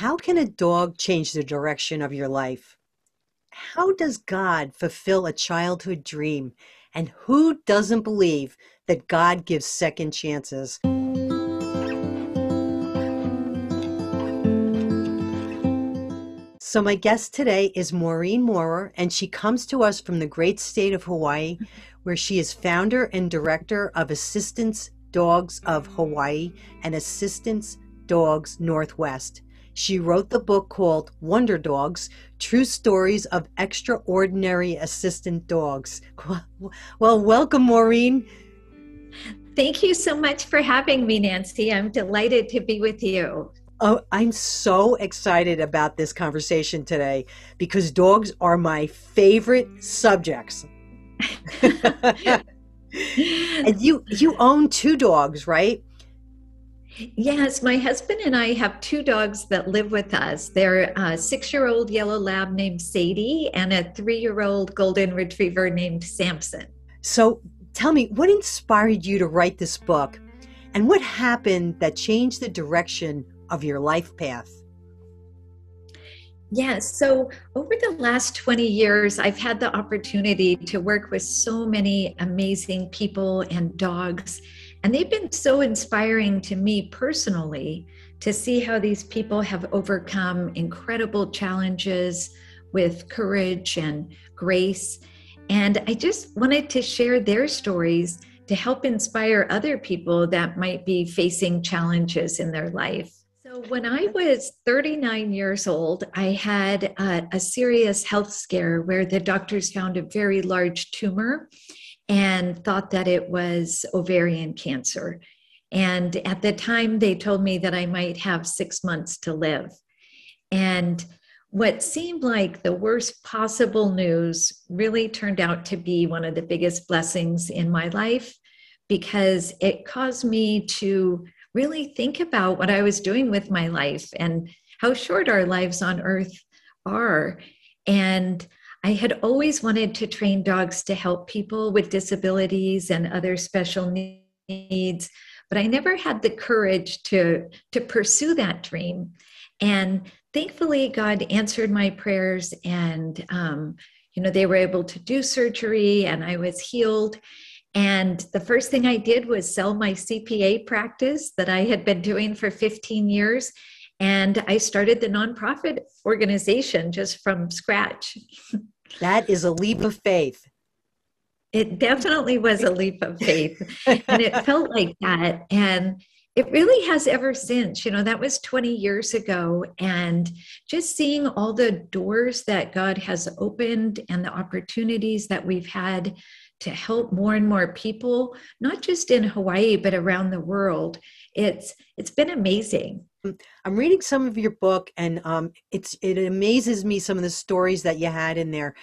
How can a dog change the direction of your life? How does God fulfill a childhood dream? And who doesn't believe that God gives second chances? So, my guest today is Maureen Maurer, and she comes to us from the great state of Hawaii, where she is founder and director of Assistance Dogs of Hawaii and Assistance Dogs Northwest. She wrote the book called Wonder Dogs True Stories of Extraordinary Assistant Dogs. Well, welcome, Maureen. Thank you so much for having me, Nancy. I'm delighted to be with you. Oh, I'm so excited about this conversation today because dogs are my favorite subjects. and you you own two dogs, right? Yes, my husband and I have two dogs that live with us. They're a six year old yellow lab named Sadie and a three year old golden retriever named Samson. So tell me, what inspired you to write this book? And what happened that changed the direction of your life path? Yes. So over the last 20 years, I've had the opportunity to work with so many amazing people and dogs. And they've been so inspiring to me personally to see how these people have overcome incredible challenges with courage and grace. And I just wanted to share their stories to help inspire other people that might be facing challenges in their life. So, when I was 39 years old, I had a, a, serious health scare where the doctors found a very large tumor and thought that it was ovarian cancer. And at the time, they told me that I might have six months to live. And what seemed like the worst possible news really turned out to be one of the biggest blessings in my life because it caused me to really think about what I was doing with my life and how short our lives on earth are. And I had always wanted to train dogs to help people with disabilities and other special needs, but I never had the courage to, to pursue that dream. And thankfully, God answered my prayers, and um, you know they were able to do surgery, and I was healed. And the first thing I did was sell my CPA practice that I had been doing for 15 years. And I started the nonprofit organization just from scratch. That is a leap of faith. It definitely was a leap of faith. and it felt like that. And it really has ever since. You know, that was 20 years ago. And just seeing all the doors that God has opened and the opportunities that we've had to help more and more people, not just in Hawaii, but around the world. It's it's been amazing. I'm reading some of your book, and um, it's it amazes me some of the stories that you had in there.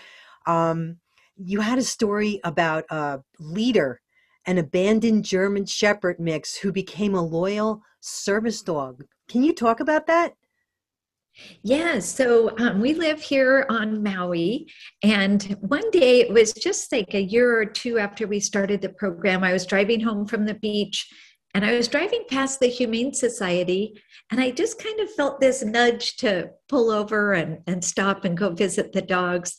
Um, you had a story about a leader, an abandoned German Shepherd mix who became a loyal service dog. Can you talk about that? Yeah, so um, we live here on Maui. And one day, it was just like a year or two after we started the program, I was driving home from the beach and I was driving past the Humane Society, and I just kind of felt this nudge to pull over and, and stop and go visit the dogs.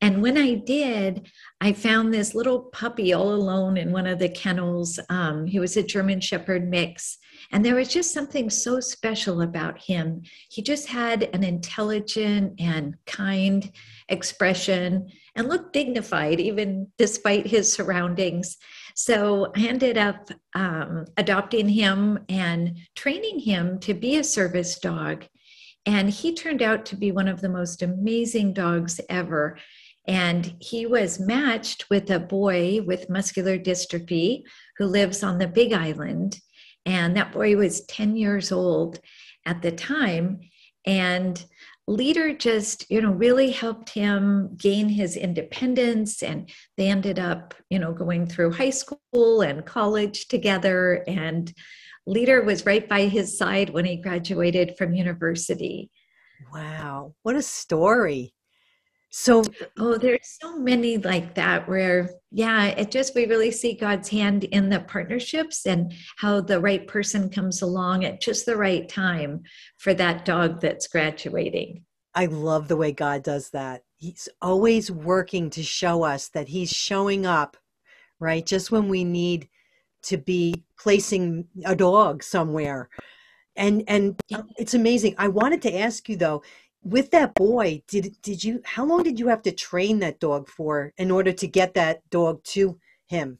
And when I did, I found this little puppy all alone in one of the kennels. Um, he was a German Shepherd mix. And there was just something so special about him. He just had an intelligent and kind expression and looked dignified, even despite his surroundings. So I ended up um, adopting him and training him to be a service dog. And he turned out to be one of the most amazing dogs ever. And he was matched with a boy with muscular dystrophy who lives on the Big Island. And that boy was 10 years old at the time. And leader just you know really helped him gain his independence and they ended up you know going through high school and college together. And leader was right by his side when he graduated from university. Wow what a story So, oh, there's so many like that where, yeah, it just, we really see God's hand in the partnerships and how the right person comes along at just the right time for that dog that's graduating. I love the way God does that. He's always working to show us that He's showing up, right? Just when we need to be placing a dog somewhere. And and it's amazing. I wanted to ask you though, with that boy did did you how long did you have to train that dog for in order to get that dog to him?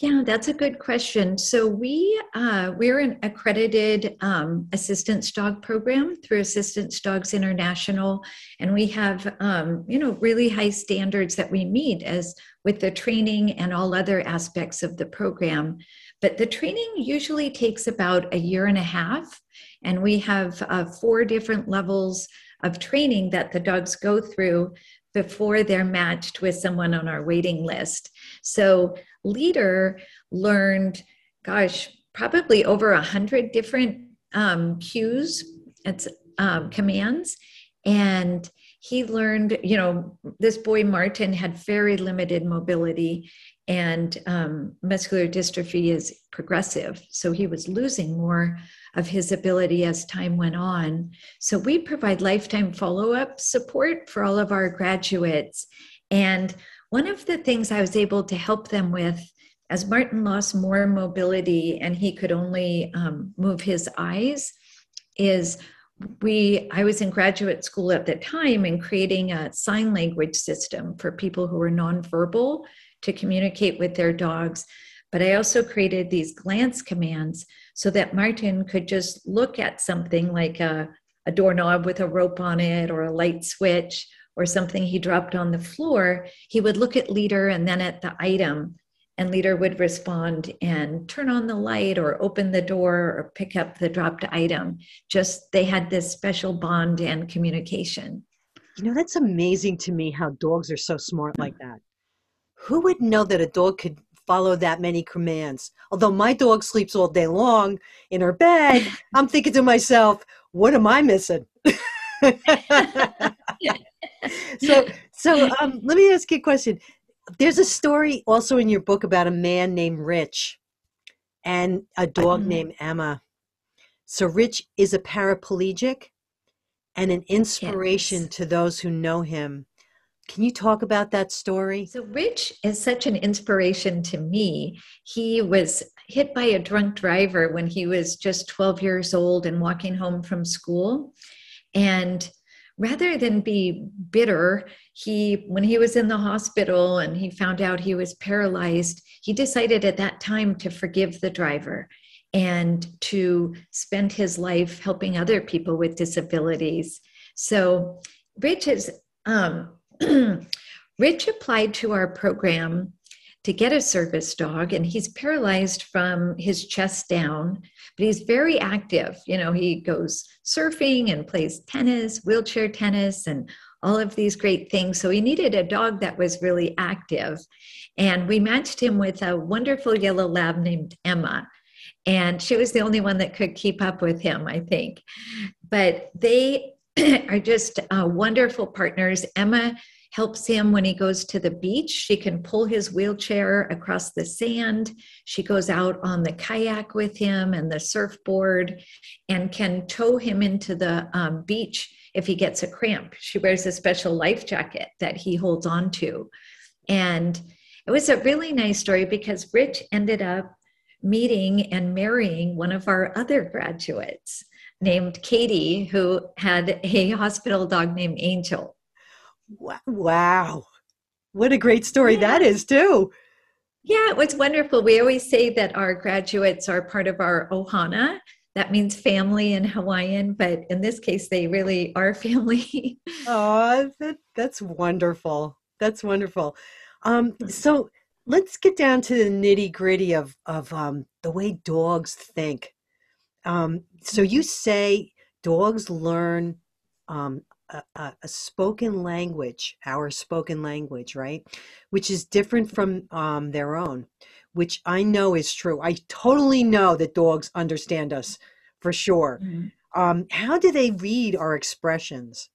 Yeah that's a good question. So we uh, we're an accredited um, assistance dog program through assistance dogs international. And we have um, you know really high standards that we meet as with the training and all other aspects of the program. But the training usually takes about a year and a half and we have uh, four different levels of training that the dogs go through before they're matched with someone on our waiting list. So, Leader learned, gosh, probably over a hundred different um, cues, it's um, commands, and he learned. You know, this boy Martin had very limited mobility, and um, muscular dystrophy is progressive, so he was losing more of his ability as time went on. So we provide lifetime follow up support for all of our graduates. And one of the things I was able to help them with as Martin lost more mobility and he could only um, move his eyes is we i was in graduate school at the time and creating a sign language system for people who were nonverbal to communicate with their dogs but i also created these glance commands so that Martin could just look at something like a, a doorknob with a rope on it or a light switch or something he dropped on the floor. He would look at leader and then at the item. And leader would respond and turn on the light or open the door or pick up the dropped item. Just they had this special bond and communication. You know that's amazing to me how dogs are so smart like that. Who would know that a dog could follow that many commands. Although my dog sleeps all day long in her bed, I'm thinking to myself, what am I missing? so so um, let me ask you a question. There's a story also in your book about a man named Rich and a dog mm-hmm. named Emma. So Rich is a paraplegic and an inspiration yes. to those who know him. Can you talk about that story? So, Rich is such an inspiration to me. He was hit by a drunk driver when he was just 12 years old and walking home from school. And rather than be bitter, he, when he was in the hospital and he found out he was paralyzed, he decided at that time to forgive the driver and to spend his life helping other people with disabilities. So, Rich is um, Rich applied to our program to get a service dog, and he's paralyzed from his chest down, but he's very active. You know, he goes surfing and plays tennis, wheelchair tennis, and all of these great things. So he needed a dog that was really active. And we matched him with a wonderful yellow lab named Emma. And she was the only one that could keep up with him, I think. But they are just uh, wonderful partners. Emma helps him when he goes to the beach. She can pull his wheelchair across the sand. She goes out on the kayak with him and the surfboard and can tow him into the um, beach if he gets a cramp. She wears a special life jacket that he holds on to. And it was a really nice story because Rich ended up meeting and marrying one of our other graduates named Katie, who had a hospital dog named Angel. Wow. What a great story yeah. that is, too. Yeah, it was wonderful. We always say that our graduates are part of our ohana. That means family in Hawaiian, but in this case, they really are family. oh, that, that's wonderful. That's wonderful. Um, so let's get down to the nitty gritty of, of um, the way dogs think. Um, so you say dogs learn um, a, a, spoken language, our spoken language, right? Which is different from um, their own, which I know is true. I totally know that dogs understand us for sure. Mm-hmm. Um, how do they read our expressions?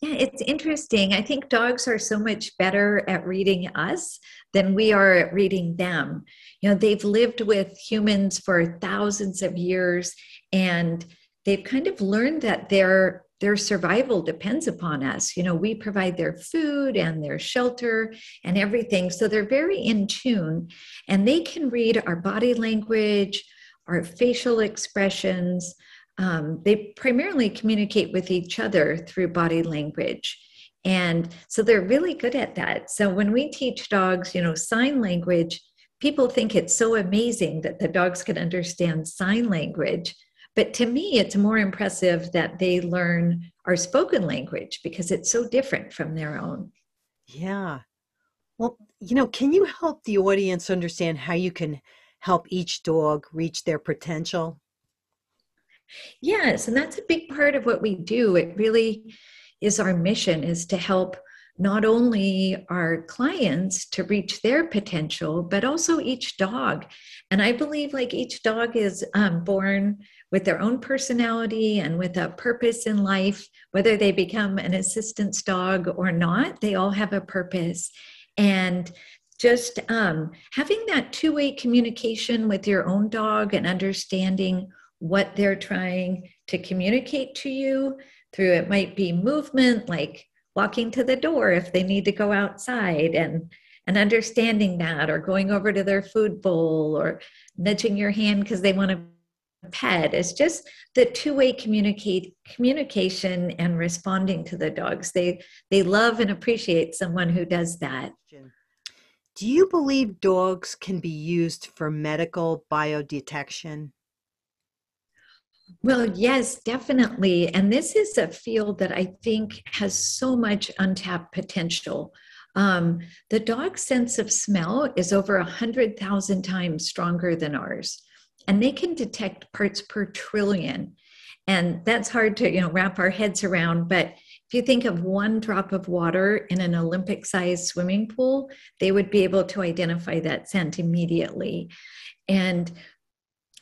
Yeah, it's interesting. I think dogs are so much better at reading us than we are at reading them. You know, they've lived with humans for thousands of years and they've kind of learned that their their survival depends upon us. You know, we provide their food and their shelter and everything. So they're very in tune and they can read our body language, our facial expressions, um, they primarily communicate with each other through body language. And so they're really good at that. So when we teach dogs, you know, sign language, people think it's so amazing that the dogs can understand sign language. But to me, it's more impressive that they learn our spoken language because it's so different from their own. Yeah. Well, you know, can you help the audience understand how you can help each dog reach their potential? Yes, and that's a big part of what we do. It really is our mission is to help not only our clients to reach their potential, but also each dog. And I believe like each dog is um, born with their own personality and with a purpose in life, whether they become an assistance dog or not, they all have a purpose. And just um, having that two way communication with your own dog and understanding what they're trying to communicate to you through it might be movement like walking to the door if they need to go outside and and understanding that or going over to their food bowl or nudging your hand because they want to pet. It's just the two-way communicate communication and responding to the dogs. They they love and appreciate someone who does that. Do you believe dogs can be used for medical biodetection well, yes, definitely. And this is a field that I think has so much untapped potential. Um, the dog's sense of smell is over 100,000 times stronger than ours, and they can detect parts per trillion. And that's hard to you know wrap our heads around, but if you think of one drop of water in an Olympic sized swimming pool, they would be able to identify that scent immediately. And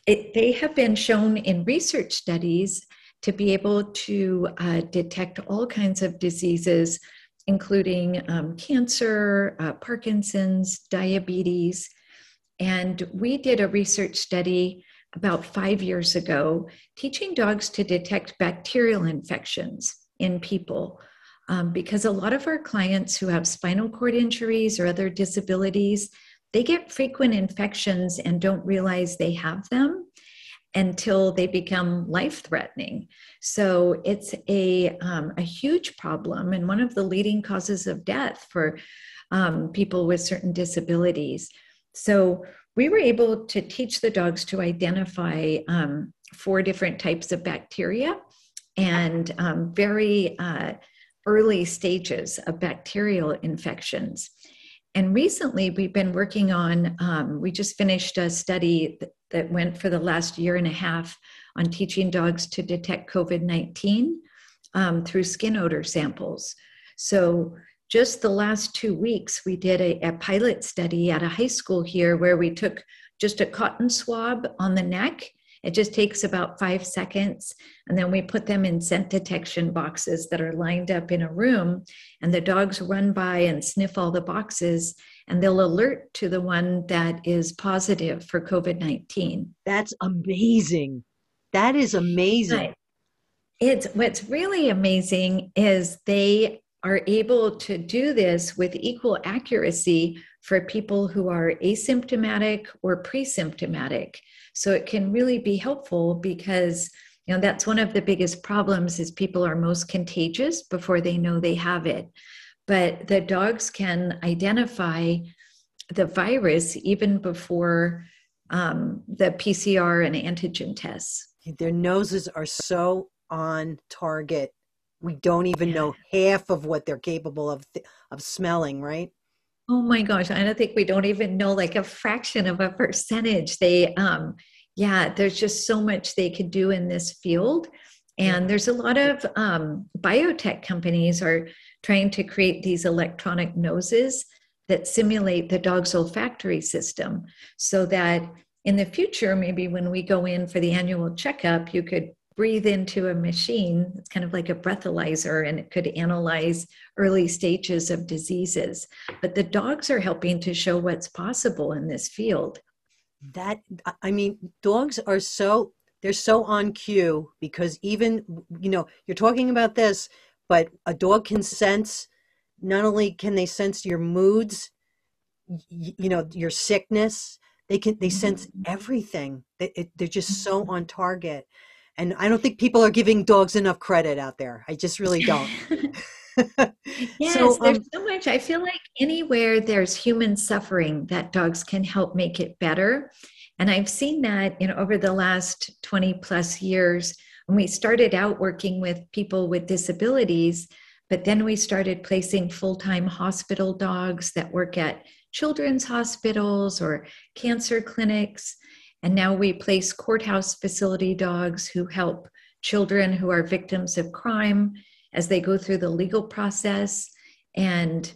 it, they have been shown in research studies to be able to uh, detect all kinds of diseases, including um, cancer, uh, Parkinson's, diabetes. And we did a research study about five years ago teaching dogs to detect bacterial infections in people. Um, because a lot of our clients who have spinal cord injuries or other disabilities, they get frequent infections and don't realize they have them until they become life threatening. So it's a, um, a huge problem and one of the leading causes of death for um, people with certain disabilities. So we were able to teach the dogs to identify um, four different types of bacteria and um, very uh, early stages of bacterial infections. And recently, we've been working on, um, we just finished a study that, went for the last year and a half on teaching dogs to detect COVID 19 um, through skin odor samples. So, just the last two weeks, we did a, a pilot study at a high school here where we took just a cotton swab on the neck it just takes about five seconds. And then we put them in scent detection boxes that are lined up in a room. And the dogs run by and sniff all the boxes and they'll alert to the one that is positive for COVID 19. That's amazing. That is amazing. Right. It's what's really amazing is they are able to do this with equal accuracy for people who are asymptomatic or pre-symptomatic. So it can really be helpful because you know that's one of the biggest problems is people are most contagious before they know they have it. But the dogs can identify the virus even before um, the PCR and antigen tests. Their noses are so on target. We don't even know half of what they're capable of th- of smelling, right? Oh my gosh, I don't think we don't even know like a fraction of a percentage. They um yeah, there's just so much they could do in this field. And there's a lot of um, biotech companies are trying to create these electronic noses that simulate the dog's olfactory system so that in the future, maybe when we go in for the annual checkup, you could breathe into a machine. It's kind of like a breathalyzer and it could analyze early stages of diseases. But the dogs are helping to show what's possible in this field. That, I mean, dogs are so, they're so on cue because even, you know, you're talking about this, but a dog can sense, not only can they sense your moods, you know, your sickness, they can, they sense mm-hmm. everything. They, it, they're just so on target and I don't think people are giving dogs enough credit out there. I just really don't. yes, so, um, there's so much. I feel like anywhere there's human suffering, that dogs can help make it better. And I've seen that you know over the last 20 plus years when we started out working with people with disabilities, but then we started placing full-time hospital dogs that work at children's hospitals or cancer clinics. And now we place courthouse facility dogs who help children who are victims of crime as they go through the legal process. And,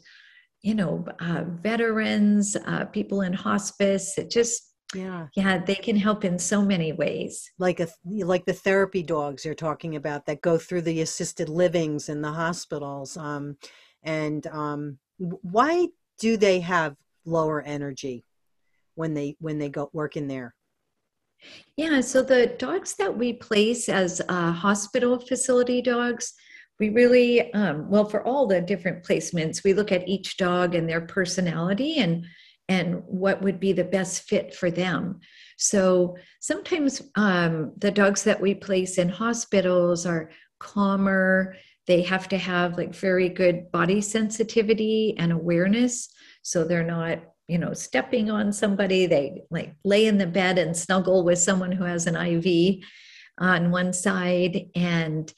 you know, uh, veterans, uh, people in hospice, it just, yeah. yeah they can help in so many ways. Like a like the therapy dogs you're talking about that go through the assisted livings in the hospitals um and um why do they have lower energy when they when they go work in there yeah, so the dogs that we place as uh, hospital facility dogs, we really, um, well, for all the different placements, we look at each dog and their personality and and what would be the best fit for them. So sometimes um, the dogs that we place in hospitals are calmer. They have to have like very good body sensitivity and awareness, so they're not you know stepping on somebody they like lay in the bed and snuggle with someone who has an iv on one side. And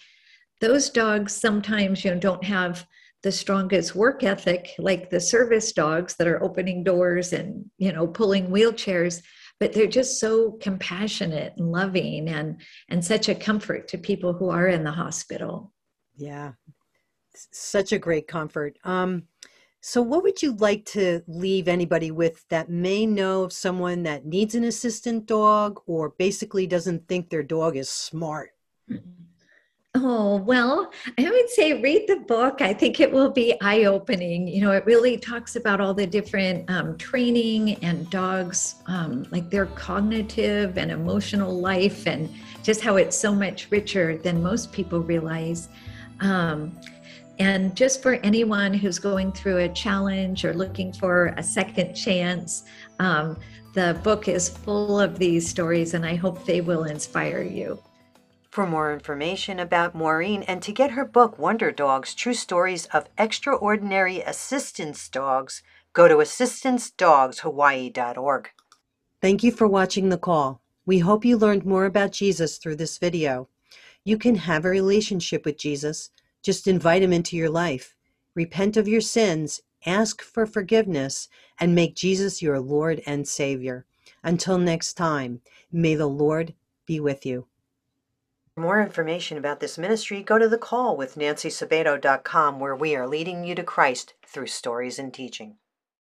those dogs sometimes you know don't have the strongest work ethic like the service dogs that are opening doors and you know pulling wheelchairs but they're just so compassionate and loving and and such a comfort to people who are in the hospital. Yeah. Such a great comfort. Um so, what would you like to leave anybody with that may know of someone that needs an assistant dog or basically doesn't think their dog is smart? Oh, well, I would say read the book. I think it will be eye opening. You know, it really talks about all the different um, training and dogs, um, like their cognitive and emotional life, and just how it's so much richer than most people realize. Um, and just for anyone who's going through a challenge or looking for a second chance, um, the book is full of these stories, and I hope they will inspire you. For more information about Maureen and to get her book, Wonder Dogs True Stories of Extraordinary Assistance Dogs, go to assistancedogshawaii.org. Thank you for watching the call. We hope you learned more about Jesus through this video. You can have a relationship with Jesus just invite him into your life. Repent of your sins, ask for forgiveness, and make Jesus your Lord and Savior. Until next time, may the Lord be with you. For more information about this ministry, go to the call with nancysabato.com where we are leading you to Christ through stories and teaching.